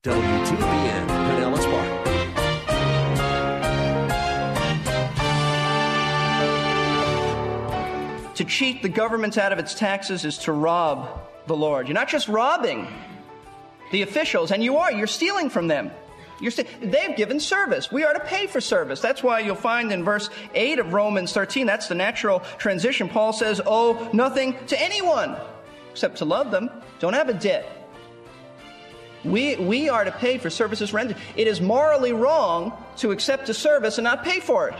WTBN, Pinellas Park. To cheat the government out of its taxes is to rob the Lord. You're not just robbing the officials, and you are, you're stealing from them. You're st- they've given service. We are to pay for service. That's why you'll find in verse 8 of Romans 13, that's the natural transition. Paul says, Owe nothing to anyone except to love them. Don't have a debt. We, we are to pay for services rendered. It is morally wrong to accept a service and not pay for it.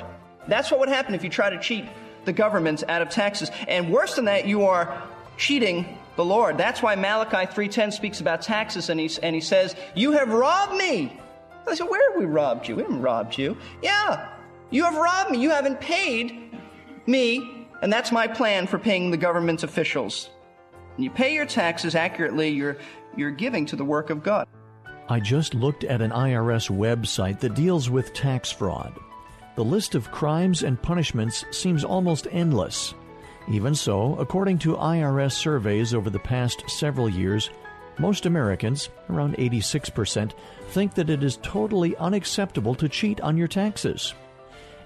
That's what would happen if you try to cheat the government out of taxes. And worse than that, you are cheating the Lord. That's why Malachi 3.10 speaks about taxes and he, and he says, You have robbed me. I said, Where have we robbed you? We haven't robbed you. Yeah, you have robbed me. You haven't paid me. And that's my plan for paying the government officials. You pay your taxes accurately, you're, you're giving to the work of God. I just looked at an IRS website that deals with tax fraud. The list of crimes and punishments seems almost endless. Even so, according to IRS surveys over the past several years, most Americans, around 86%, think that it is totally unacceptable to cheat on your taxes.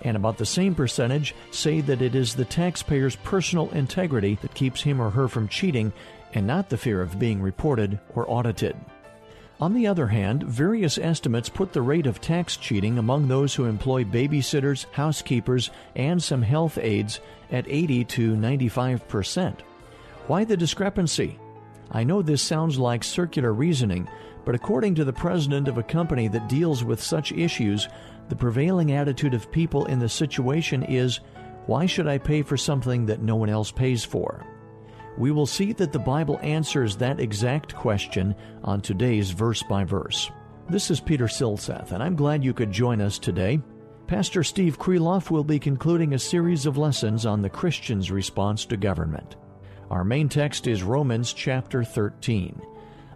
And about the same percentage say that it is the taxpayer's personal integrity that keeps him or her from cheating and not the fear of being reported or audited. On the other hand, various estimates put the rate of tax cheating among those who employ babysitters, housekeepers, and some health aides at 80 to 95 percent. Why the discrepancy? I know this sounds like circular reasoning, but according to the president of a company that deals with such issues, the prevailing attitude of people in the situation is why should I pay for something that no one else pays for? We will see that the Bible answers that exact question on today's verse by verse. This is Peter Silseth, and I'm glad you could join us today. Pastor Steve Kreloff will be concluding a series of lessons on the Christian's response to government. Our main text is Romans chapter 13.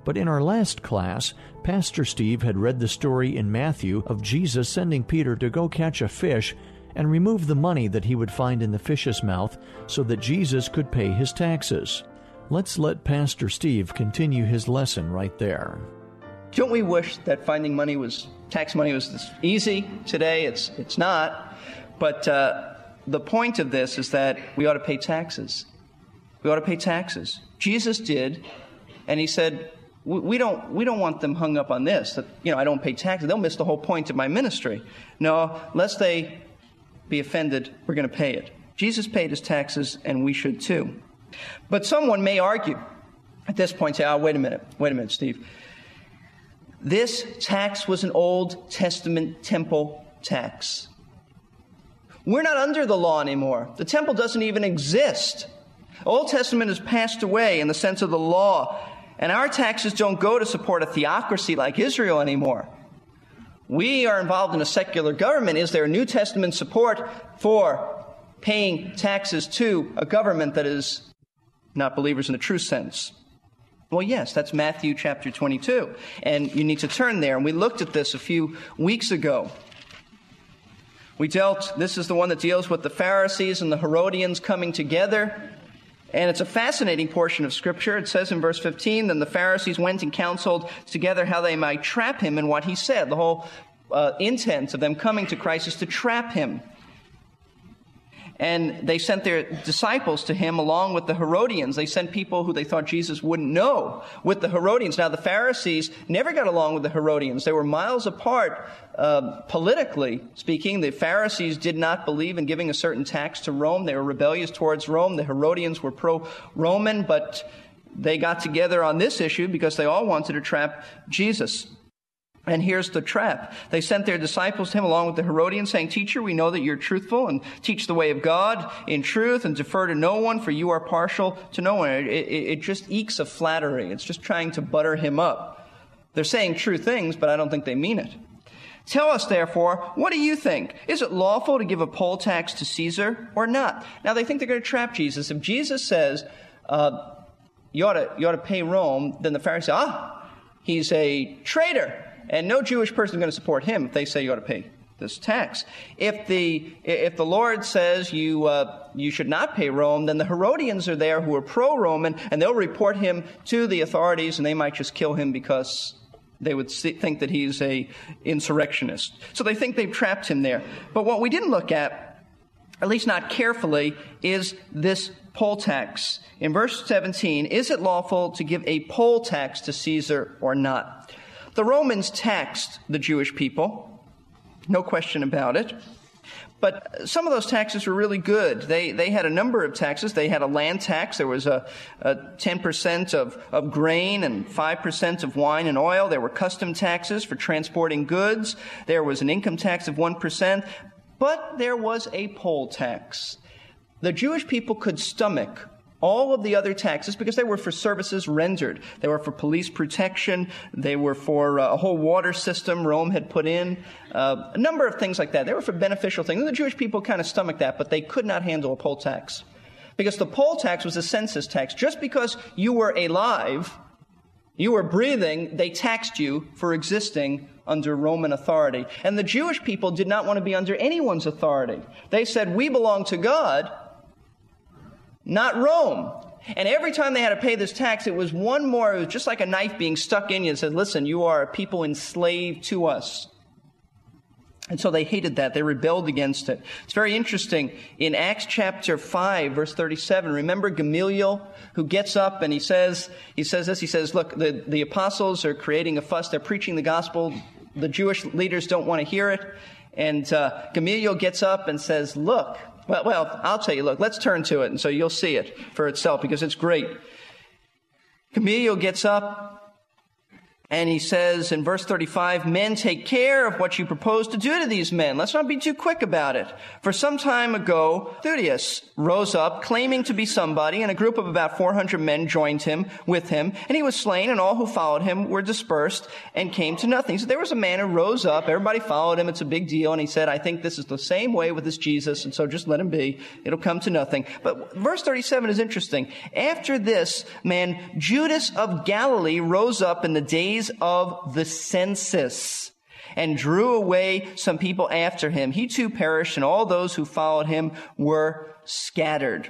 But in our last class, Pastor Steve had read the story in Matthew of Jesus sending Peter to go catch a fish and remove the money that he would find in the fish's mouth so that Jesus could pay his taxes. Let's let Pastor Steve continue his lesson right there. Don't we wish that finding money was tax money was this easy today? It's it's not. But uh, the point of this is that we ought to pay taxes. We ought to pay taxes. Jesus did, and he said, we, we don't we don't want them hung up on this. That you know I don't pay taxes. They'll miss the whole point of my ministry. No, lest they be offended, we're going to pay it. Jesus paid his taxes, and we should too. But someone may argue at this point, say, oh, wait a minute, wait a minute, Steve. This tax was an Old Testament temple tax. We're not under the law anymore. The temple doesn't even exist. Old Testament has passed away in the sense of the law, and our taxes don't go to support a theocracy like Israel anymore. We are involved in a secular government. Is there New Testament support for paying taxes to a government that is not believers in the true sense? Well, yes, that's Matthew chapter 22. And you need to turn there. And we looked at this a few weeks ago. We dealt, this is the one that deals with the Pharisees and the Herodians coming together. And it's a fascinating portion of Scripture. It says in verse 15, Then the Pharisees went and counseled together how they might trap him in what he said. The whole uh, intent of them coming to Christ is to trap him. And they sent their disciples to him along with the Herodians. They sent people who they thought Jesus wouldn't know with the Herodians. Now, the Pharisees never got along with the Herodians. They were miles apart uh, politically speaking. The Pharisees did not believe in giving a certain tax to Rome. They were rebellious towards Rome. The Herodians were pro Roman, but they got together on this issue because they all wanted to trap Jesus. And here's the trap. They sent their disciples to him along with the Herodians, saying, Teacher, we know that you're truthful and teach the way of God in truth and defer to no one, for you are partial to no one. It, it, it just ekes of flattery. It's just trying to butter him up. They're saying true things, but I don't think they mean it. Tell us, therefore, what do you think? Is it lawful to give a poll tax to Caesar or not? Now, they think they're going to trap Jesus. If Jesus says, uh, you, ought to, you ought to pay Rome, then the Pharisees say, ah, he's a traitor. And no Jewish person is going to support him if they say you ought to pay this tax. If the, if the Lord says you, uh, you should not pay Rome, then the Herodians are there who are pro Roman, and they'll report him to the authorities, and they might just kill him because they would see, think that he's a insurrectionist. So they think they've trapped him there. But what we didn't look at, at least not carefully, is this poll tax. In verse 17, is it lawful to give a poll tax to Caesar or not? The Romans taxed the Jewish people, no question about it. But some of those taxes were really good. They, they had a number of taxes. They had a land tax. There was a, a 10% of, of grain and 5% of wine and oil. There were custom taxes for transporting goods. There was an income tax of 1%. But there was a poll tax. The Jewish people could stomach all of the other taxes because they were for services rendered. They were for police protection. They were for uh, a whole water system Rome had put in. Uh, a number of things like that. They were for beneficial things. And the Jewish people kind of stomached that, but they could not handle a poll tax. Because the poll tax was a census tax. Just because you were alive, you were breathing, they taxed you for existing under Roman authority. And the Jewish people did not want to be under anyone's authority. They said, We belong to God, not Rome. And every time they had to pay this tax, it was one more, it was just like a knife being stuck in you and said, listen, you are a people enslaved to us. And so they hated that. They rebelled against it. It's very interesting. In Acts chapter 5, verse 37, remember Gamaliel who gets up and he says, he says this, he says, look, the, the apostles are creating a fuss. They're preaching the gospel. The Jewish leaders don't want to hear it. And uh, Gamaliel gets up and says, look, well, well, I'll tell you, look, let's turn to it, and so you'll see it for itself because it's great. Gamaliel gets up and he says in verse 35, men take care of what you propose to do to these men. Let's not be too quick about it. For some time ago, Theudas rose up claiming to be somebody and a group of about 400 men joined him with him and he was slain and all who followed him were dispersed and came to nothing. So there was a man who rose up. Everybody followed him. It's a big deal. And he said, I think this is the same way with this Jesus. And so just let him be. It'll come to nothing. But verse 37 is interesting. After this man, Judas of Galilee rose up in the days days of the census and drew away some people after him. He too perished and all those who followed him were scattered.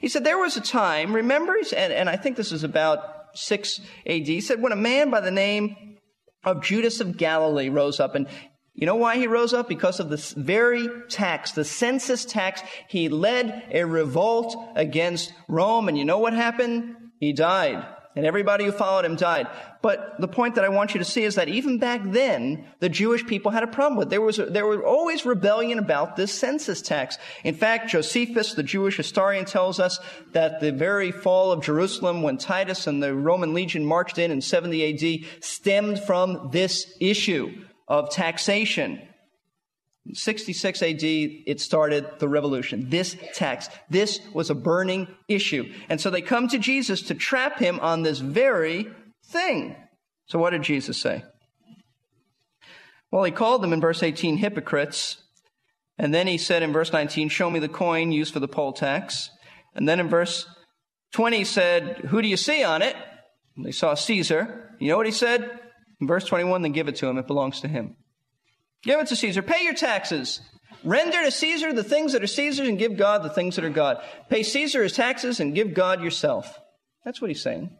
He said there was a time, remember, and, and I think this is about 6 AD, he said when a man by the name of Judas of Galilee rose up and you know why he rose up? Because of this very tax, the census tax. He led a revolt against Rome. And you know what happened? He died and everybody who followed him died. But the point that I want you to see is that even back then, the Jewish people had a problem with. It. There was there was always rebellion about this census tax. In fact, Josephus, the Jewish historian, tells us that the very fall of Jerusalem, when Titus and the Roman legion marched in in 70 A.D., stemmed from this issue of taxation. 66 AD, it started the revolution. This tax. This was a burning issue. And so they come to Jesus to trap him on this very thing. So what did Jesus say? Well, he called them in verse 18 hypocrites. And then he said in verse 19, Show me the coin used for the poll tax. And then in verse 20 he said, Who do you see on it? And they saw Caesar. You know what he said? In verse 21, then give it to him. It belongs to him. Give it to Caesar. Pay your taxes. Render to Caesar the things that are Caesar's and give God the things that are God. Pay Caesar his taxes and give God yourself. That's what he's saying.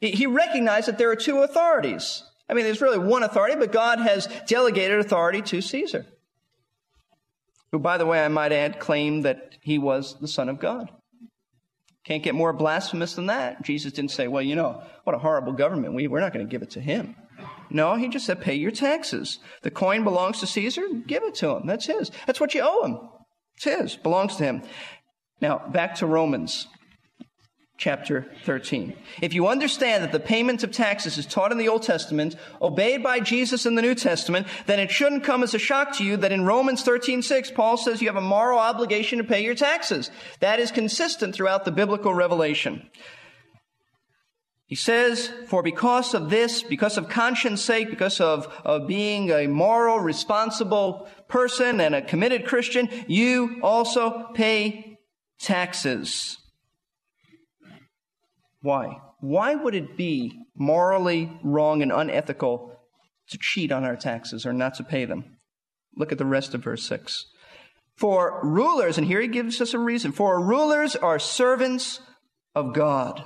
He recognized that there are two authorities. I mean, there's really one authority, but God has delegated authority to Caesar, who, by the way, I might add, claimed that he was the Son of God. Can't get more blasphemous than that. Jesus didn't say, well, you know, what a horrible government. We, we're not going to give it to him. No, he just said, pay your taxes. The coin belongs to Caesar, give it to him. That's his. That's what you owe him. It's his, belongs to him. Now, back to Romans chapter 13. If you understand that the payment of taxes is taught in the Old Testament, obeyed by Jesus in the New Testament, then it shouldn't come as a shock to you that in Romans 13:6 Paul says you have a moral obligation to pay your taxes. That is consistent throughout the biblical revelation. He says, for because of this, because of conscience sake, because of, of being a moral, responsible person and a committed Christian, you also pay taxes. Why? Why would it be morally wrong and unethical to cheat on our taxes or not to pay them? Look at the rest of verse 6. For rulers, and here he gives us a reason, for rulers are servants of God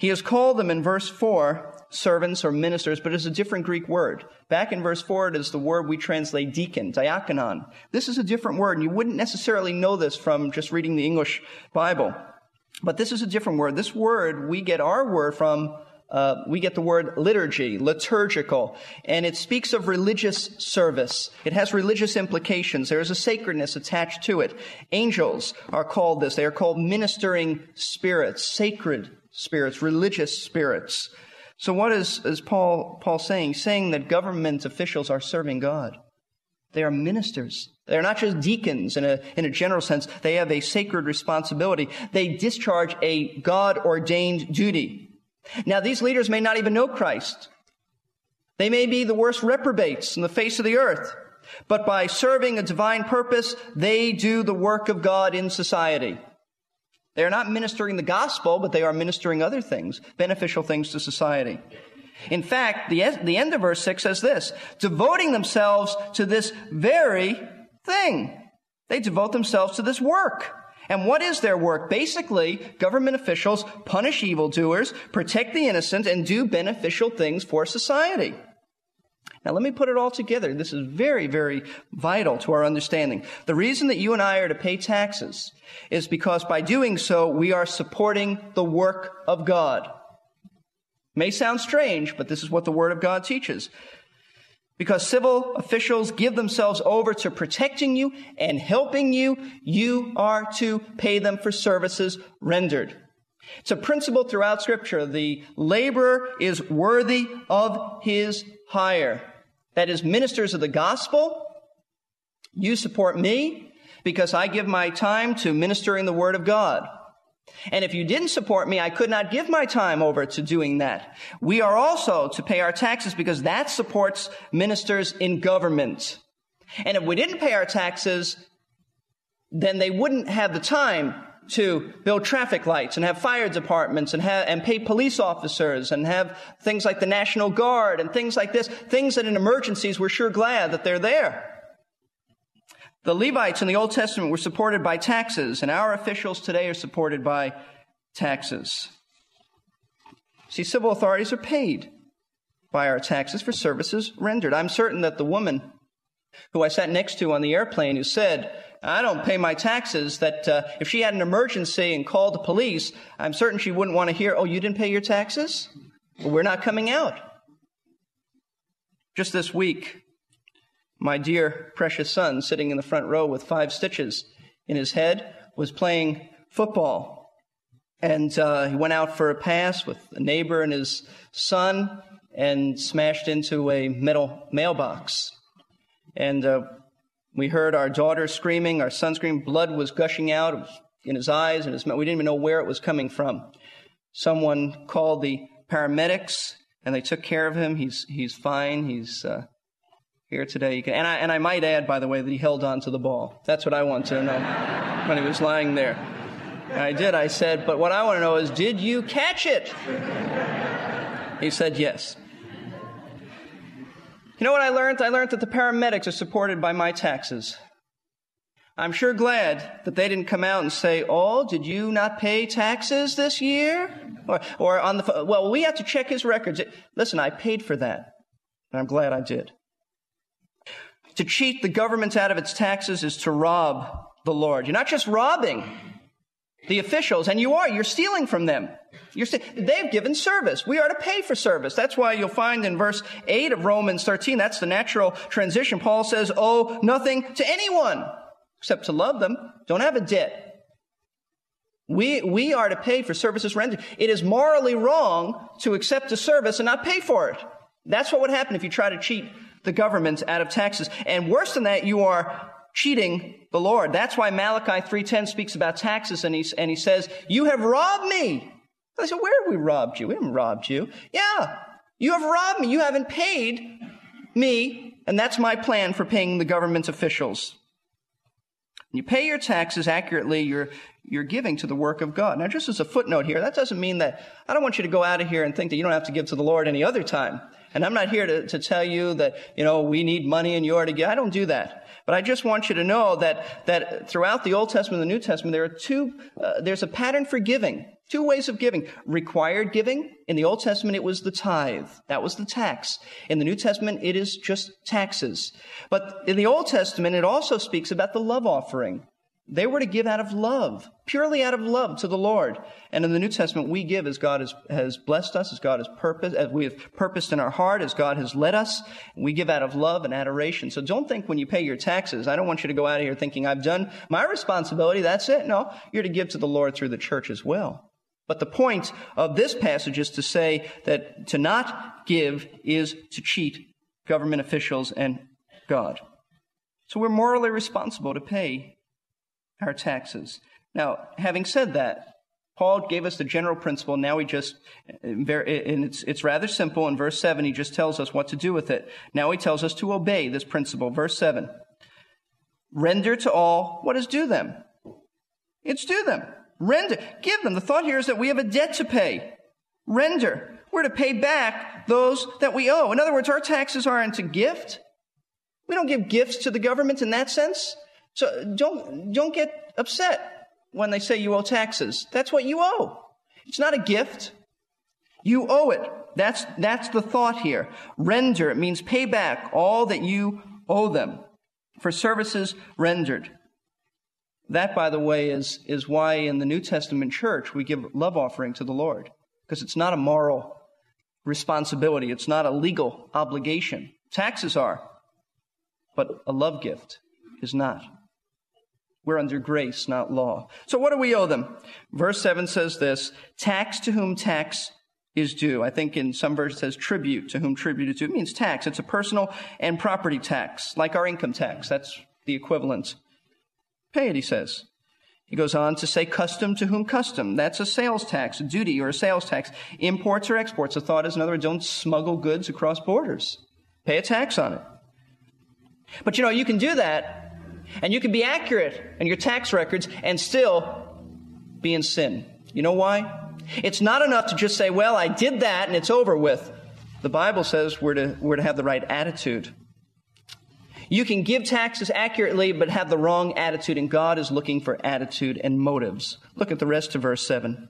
he has called them in verse 4 servants or ministers, but it's a different Greek word. Back in verse 4, it is the word we translate deacon, diakonon. This is a different word, and you wouldn't necessarily know this from just reading the English Bible. But this is a different word. This word, we get our word from, uh, we get the word liturgy, liturgical, and it speaks of religious service. It has religious implications. There is a sacredness attached to it. Angels are called this. They are called ministering spirits, sacred spirits, religious spirits. So what is, is Paul, Paul saying? Saying that government officials are serving God. They are ministers. They're not just deacons in a, in a general sense. They have a sacred responsibility. They discharge a God ordained duty. Now, these leaders may not even know Christ. They may be the worst reprobates in the face of the earth. But by serving a divine purpose, they do the work of God in society. They are not ministering the gospel, but they are ministering other things, beneficial things to society. In fact, the, the end of verse 6 says this devoting themselves to this very thing. They devote themselves to this work. And what is their work? Basically, government officials punish evildoers, protect the innocent, and do beneficial things for society. Now, let me put it all together. This is very, very vital to our understanding. The reason that you and I are to pay taxes is because by doing so, we are supporting the work of God. May sound strange, but this is what the Word of God teaches. Because civil officials give themselves over to protecting you and helping you, you are to pay them for services rendered. It's a principle throughout Scripture. The laborer is worthy of his hire. That is, ministers of the gospel, you support me because I give my time to ministering the word of God. And if you didn't support me, I could not give my time over to doing that. We are also to pay our taxes because that supports ministers in government. And if we didn't pay our taxes, then they wouldn't have the time to build traffic lights and have fire departments and have, and pay police officers and have things like the National Guard and things like this, things that in emergencies we're sure glad that they're there. The Levites in the Old Testament were supported by taxes, and our officials today are supported by taxes. See, civil authorities are paid by our taxes for services rendered. I'm certain that the woman who I sat next to on the airplane who said, I don't pay my taxes, that uh, if she had an emergency and called the police, I'm certain she wouldn't want to hear, oh, you didn't pay your taxes? Well, we're not coming out. Just this week, my dear precious son, sitting in the front row with five stitches in his head, was playing football. And uh, he went out for a pass with a neighbor and his son and smashed into a metal mailbox. And uh, we heard our daughter screaming, our son screaming. Blood was gushing out in his eyes and his mouth. We didn't even know where it was coming from. Someone called the paramedics and they took care of him. He's, he's fine. He's uh, here today. Can, and, I, and I might add, by the way, that he held on to the ball. That's what I want to know when he was lying there. I did. I said, but what I want to know is, did you catch it? He said, yes. You know what I learned? I learned that the paramedics are supported by my taxes. I'm sure glad that they didn't come out and say, Oh, did you not pay taxes this year? Or, or on the, well, we have to check his records. Listen, I paid for that. And I'm glad I did. To cheat the government out of its taxes is to rob the Lord. You're not just robbing the officials, and you are, you're stealing from them. St- they've given service. We are to pay for service. That's why you'll find in verse 8 of Romans 13, that's the natural transition. Paul says, owe nothing to anyone except to love them. Don't have a debt. We, we are to pay for services rendered. It is morally wrong to accept a service and not pay for it. That's what would happen if you try to cheat the government out of taxes. And worse than that, you are cheating the Lord. That's why Malachi 3.10 speaks about taxes and he, and he says, you have robbed me They said, Where have we robbed you? We haven't robbed you. Yeah, you have robbed me. You haven't paid me, and that's my plan for paying the government's officials. When you pay your taxes accurately, you're, you're giving to the work of God. Now, just as a footnote here, that doesn't mean that I don't want you to go out of here and think that you don't have to give to the Lord any other time. And I'm not here to, to tell you that, you know, we need money and you are to give. I don't do that. But I just want you to know that, that throughout the Old Testament and the New Testament, there are two, uh, there's a pattern for giving. Two ways of giving. Required giving. In the Old Testament, it was the tithe. That was the tax. In the New Testament, it is just taxes. But in the Old Testament, it also speaks about the love offering. They were to give out of love, purely out of love to the Lord. And in the New Testament, we give as God has, has blessed us, as God has purposed, as we have purposed in our heart, as God has led us. We give out of love and adoration. So don't think when you pay your taxes, I don't want you to go out of here thinking I've done my responsibility, that's it. No, you're to give to the Lord through the church as well. But the point of this passage is to say that to not give is to cheat government officials and God. So we're morally responsible to pay our taxes. Now, having said that, Paul gave us the general principle. Now he just, and it's, it's rather simple. In verse 7, he just tells us what to do with it. Now he tells us to obey this principle. Verse 7 Render to all what is due them. It's due them. Render. Give them. The thought here is that we have a debt to pay. Render. We're to pay back those that we owe. In other words, our taxes aren't a gift. We don't give gifts to the government in that sense. So don't, don't get upset when they say you owe taxes. That's what you owe. It's not a gift. You owe it. That's, that's the thought here. Render, means pay back all that you owe them for services rendered. That, by the way, is, is why in the New Testament church we give love offering to the Lord. Because it's not a moral responsibility. It's not a legal obligation. Taxes are, but a love gift is not. We're under grace, not law. So what do we owe them? Verse 7 says this tax to whom tax is due. I think in some versions it says tribute to whom tribute is due. It means tax. It's a personal and property tax, like our income tax. That's the equivalent. Pay it, he says. He goes on to say custom to whom custom. That's a sales tax, a duty or a sales tax. Imports or exports. The thought is, in other words, don't smuggle goods across borders. Pay a tax on it. But you know, you can do that and you can be accurate in your tax records and still be in sin. You know why? It's not enough to just say, well, I did that and it's over with. The Bible says we're to, we're to have the right attitude. You can give taxes accurately, but have the wrong attitude, and God is looking for attitude and motives. Look at the rest of verse 7.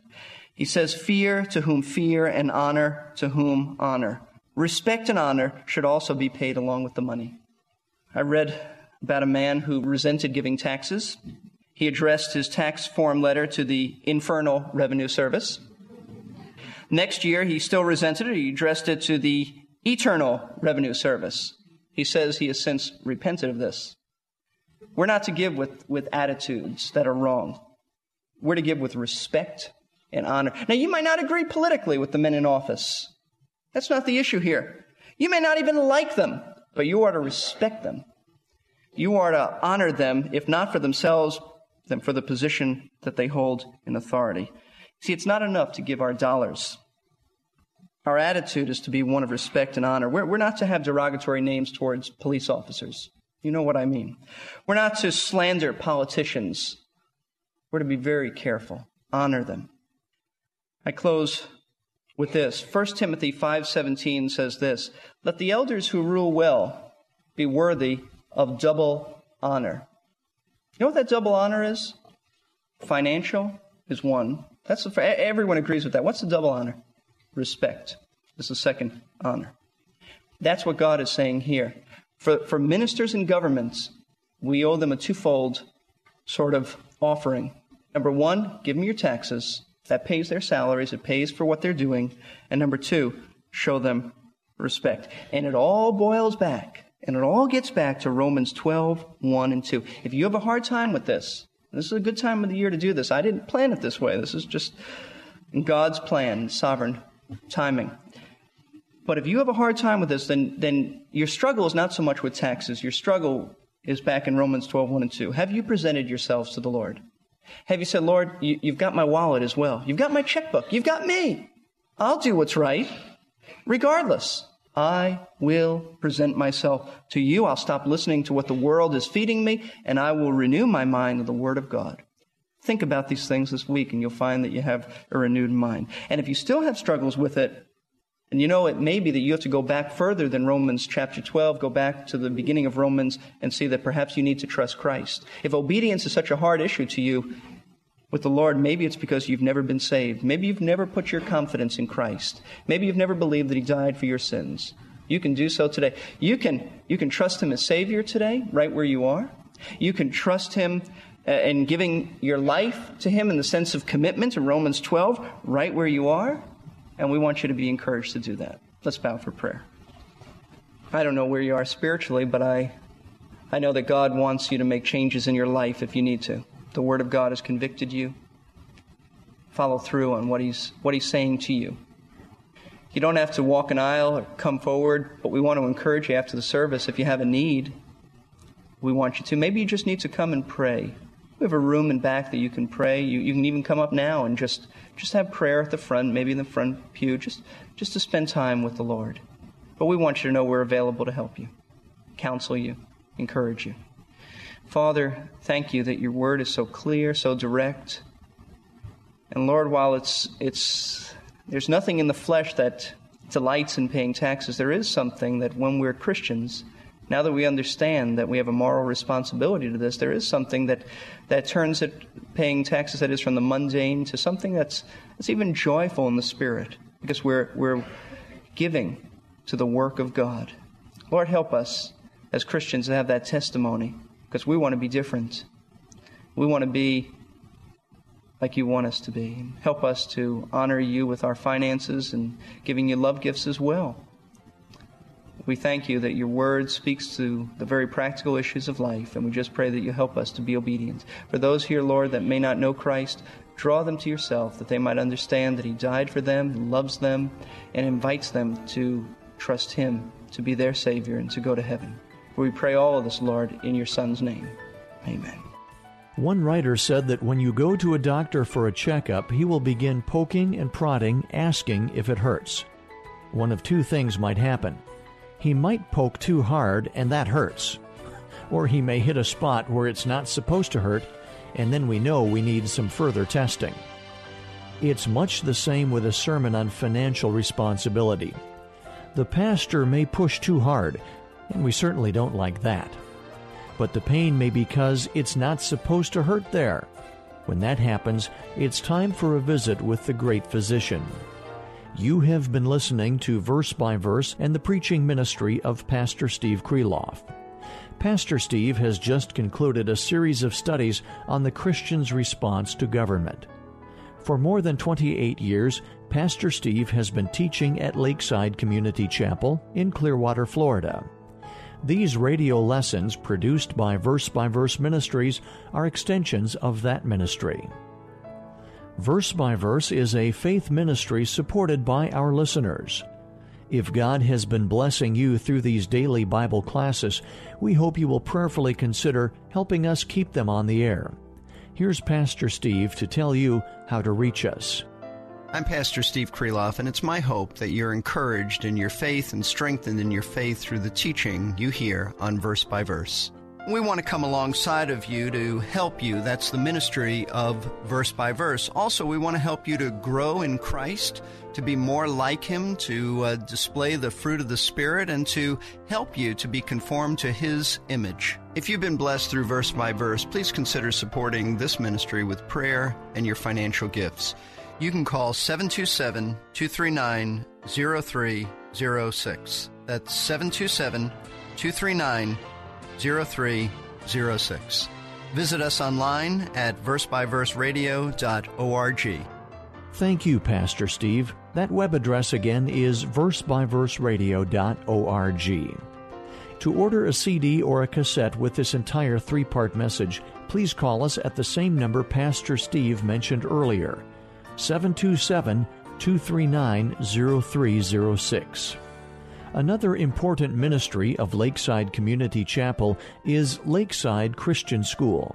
He says, Fear to whom fear, and honor to whom honor. Respect and honor should also be paid along with the money. I read about a man who resented giving taxes. He addressed his tax form letter to the Infernal Revenue Service. Next year, he still resented it. He addressed it to the Eternal Revenue Service. He says he has since repented of this. We're not to give with, with attitudes that are wrong. We're to give with respect and honor. Now, you might not agree politically with the men in office. That's not the issue here. You may not even like them, but you are to respect them you are to honor them, if not for themselves, then for the position that they hold in authority. See, it's not enough to give our dollars. Our attitude is to be one of respect and honor. We're, we're not to have derogatory names towards police officers. You know what I mean. We're not to slander politicians. We're to be very careful. Honor them. I close with this. 1 Timothy 5:17 says this, "Let the elders who rule well be worthy of double honor. You know what that double honor is? Financial is one. That's the, everyone agrees with that. What's the double honor? Respect is the second honor. That's what God is saying here. For, for ministers and governments, we owe them a twofold sort of offering. Number one, give them your taxes. That pays their salaries, it pays for what they're doing. And number two, show them respect. And it all boils back and it all gets back to Romans 12, 1 and 2. If you have a hard time with this, this is a good time of the year to do this. I didn't plan it this way. This is just God's plan, sovereign timing. But if you have a hard time with this, then, then your struggle is not so much with taxes. Your struggle is back in Romans 12, 1 and 2. Have you presented yourselves to the Lord? Have you said, Lord, you, you've got my wallet as well. You've got my checkbook. You've got me. I'll do what's right. Regardless, I will present myself to you. I'll stop listening to what the world is feeding me, and I will renew my mind with the Word of God. Think about these things this week, and you'll find that you have a renewed mind. And if you still have struggles with it, and you know, it may be that you have to go back further than Romans chapter 12, go back to the beginning of Romans and see that perhaps you need to trust Christ. If obedience is such a hard issue to you with the Lord, maybe it's because you've never been saved. Maybe you've never put your confidence in Christ. Maybe you've never believed that He died for your sins. You can do so today. You can, you can trust Him as Savior today, right where you are. You can trust Him uh, in giving your life to Him in the sense of commitment in Romans 12, right where you are and we want you to be encouraged to do that. Let's bow for prayer. I don't know where you are spiritually, but I, I know that God wants you to make changes in your life if you need to. The Word of God has convicted you. Follow through on what He's, what he's saying to you. You don't have to walk an aisle or come forward, but we want to encourage you after the service. If you have a need, we want you to. Maybe you just need to come and pray. We have a room in back that you can pray. You, you can even come up now and just, just have prayer at the front, maybe in the front pew, just, just to spend time with the Lord. But we want you to know we're available to help you, counsel you, encourage you. Father, thank you that your word is so clear, so direct. And Lord, while it's, it's, there's nothing in the flesh that delights in paying taxes, there is something that when we're Christians, now that we understand that we have a moral responsibility to this, there is something that, that turns it, paying taxes, that is, from the mundane to something that's, that's even joyful in the spirit, because we're, we're giving to the work of God. Lord, help us as Christians to have that testimony, because we want to be different. We want to be like you want us to be. Help us to honor you with our finances and giving you love gifts as well. We thank you that your word speaks to the very practical issues of life, and we just pray that you help us to be obedient. For those here, Lord, that may not know Christ, draw them to yourself that they might understand that he died for them, loves them, and invites them to trust him to be their Savior and to go to heaven. For we pray all of this, Lord, in your Son's name. Amen. One writer said that when you go to a doctor for a checkup, he will begin poking and prodding, asking if it hurts. One of two things might happen. He might poke too hard, and that hurts. Or he may hit a spot where it's not supposed to hurt, and then we know we need some further testing. It's much the same with a sermon on financial responsibility. The pastor may push too hard, and we certainly don't like that. But the pain may be because it's not supposed to hurt there. When that happens, it's time for a visit with the great physician. You have been listening to Verse by Verse and the preaching ministry of Pastor Steve Kreloff. Pastor Steve has just concluded a series of studies on the Christian's response to government. For more than 28 years, Pastor Steve has been teaching at Lakeside Community Chapel in Clearwater, Florida. These radio lessons, produced by Verse by Verse Ministries, are extensions of that ministry. Verse by Verse is a faith ministry supported by our listeners. If God has been blessing you through these daily Bible classes, we hope you will prayerfully consider helping us keep them on the air. Here's Pastor Steve to tell you how to reach us. I'm Pastor Steve Kreloff, and it's my hope that you're encouraged in your faith and strengthened in your faith through the teaching you hear on Verse by Verse. We want to come alongside of you to help you. That's the ministry of verse by verse. Also, we want to help you to grow in Christ, to be more like Him, to uh, display the fruit of the Spirit, and to help you to be conformed to His image. If you've been blessed through verse by verse, please consider supporting this ministry with prayer and your financial gifts. You can call 727 239 0306. That's 727 239 0306. Visit us online at versebyverseradio.org. Thank you, Pastor Steve. That web address again is versebyverseradio.org. To order a CD or a cassette with this entire three part message, please call us at the same number Pastor Steve mentioned earlier 727 239 0306. Another important ministry of Lakeside Community Chapel is Lakeside Christian School.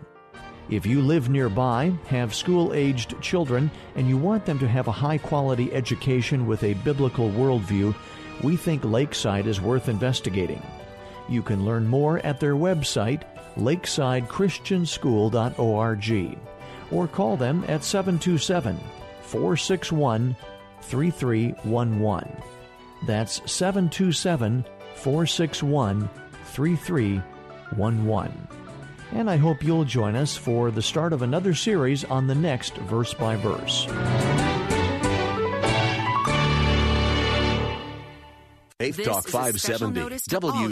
If you live nearby, have school aged children, and you want them to have a high quality education with a biblical worldview, we think Lakeside is worth investigating. You can learn more at their website, lakesidechristianschool.org, or call them at 727 461 3311. That's 727 461 3311. And I hope you'll join us for the start of another series on the next verse by verse. Faith Talk 570. W.